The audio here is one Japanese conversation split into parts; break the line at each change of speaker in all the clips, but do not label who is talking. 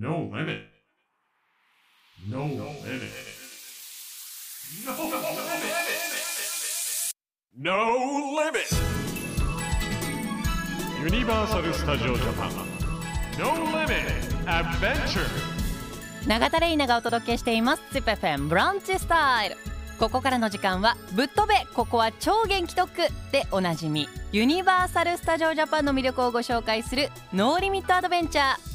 No limit. No no limit. limit. No no limit. limit. No limit. Universal Studio Japan. No limit. Adventure.
永田レイナがお届けしています ZIPFM ブランチスタイルここからの時間はぶっ飛べここは超元気特でおなじみユニバーサル・スタジオ・ジャパンの魅力をご紹介するノーリミット・アドベンチャー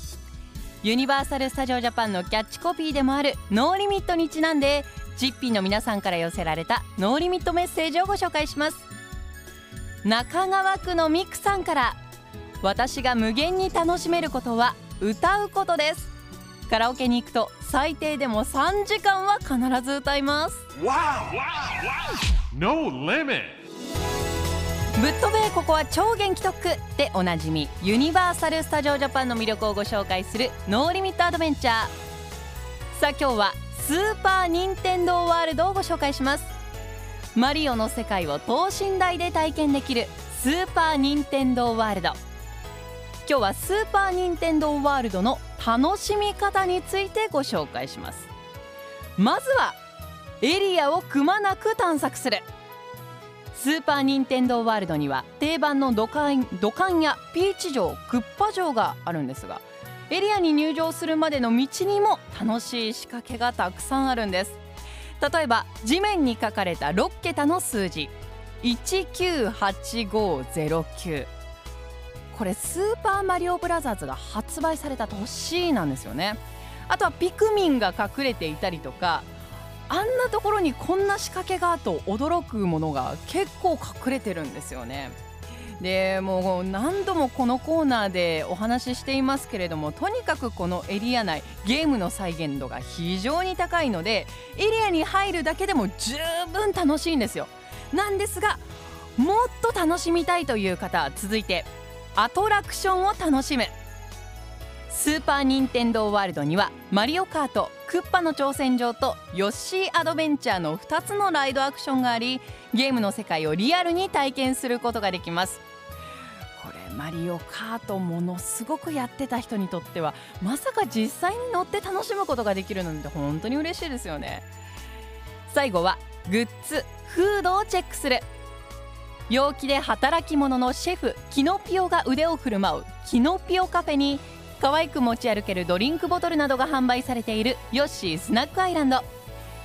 ユニバーサル・スタジオ・ジャパンのキャッチコピーでもある No limit にちなんでジッピーの皆さんから寄せられた No limit メッセージをご紹介します。中川区のミクさんから私が無限に楽しめることは歌うことです。カラオケに行くと最低でも3時間は必ず歌います。
No limit.
ぶっ飛べここは超元気特区でおなじみユニバーサル・スタジオ・ジャパンの魅力をご紹介するノーリミット・アドベンチャー。さあ今日はスーパー・ニンテンドー・ワールドをご紹介します。マリオの世界を等身大で体験できるスーパー・ニンテンドー・ワールド。今日はスーパー・ニンテンドー・ワールドの楽しみ方についてご紹介します。まずはエリアをくまなく探索する。スーパー・ニンテンドー・ワールドには定番の土管土管やピーチ城クッパ城があるんですがエリアに入場するまでの道にも楽しい仕掛けがたくさんあるんです。例えば地面に書かれた6桁の数字198509これスーパーマリオブラザーズが発売された年なんですよね。あとはピクミンが隠れていたりとかあんなところにこんな仕掛けがと驚くものが結構隠れてるんですよね。でもう何度もこのコーナーでお話ししていますけれどもとにかくこのエリア内ゲームの再現度が非常に高いのでエリアに入るだけでも十分楽しいんですよ。なんですがもっと楽しみたいという方続いてアトラクションを楽しむ。スーパー・ニンテンドー・ワールドにはマリオカートクッパの挑戦状とヨッシー・アドベンチャーの2つのライドアクションがありゲームの世界をリアルに体験することができます。これマリオカートものすごくやってた人にとってはまさか実際に乗って楽しむことができるなんて本当に嬉しいですよね。最後はグッズフードをチェックする。陽気で働き者のシェフキノピオが腕を振る舞うキノピオカフェに可愛く持ち歩けるドリンクボトルなどが販売されているヨッシースナックアイランド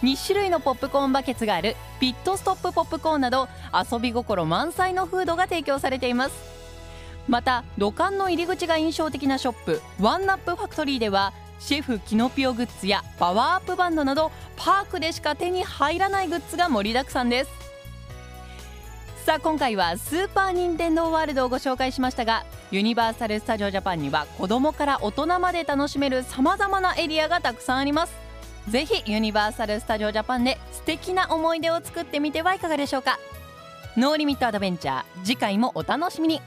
2種類のポップコーンバケツがあるピットストップポップコーンなど遊び心満載のフードが提供されています。また土管の入り口が印象的なショップワンナップファクトリーではシェフキノピオグッズやパワーアップバンドなどパークでしか手に入らないグッズが盛りだくさんです。さあ今回はスーパー・ニンテンドー・ワールドをご紹介しましたがユニバーサル・スタジオ・ジャパンには子どもから大人まで楽しめるさまざまなエリアがたくさんあります。是非ユニバーサル・スタジオ・ジャパンで素敵な思い出を作ってみてはいかがでしょうか。ノーリミット・アドベンチャー次回もお楽しみに。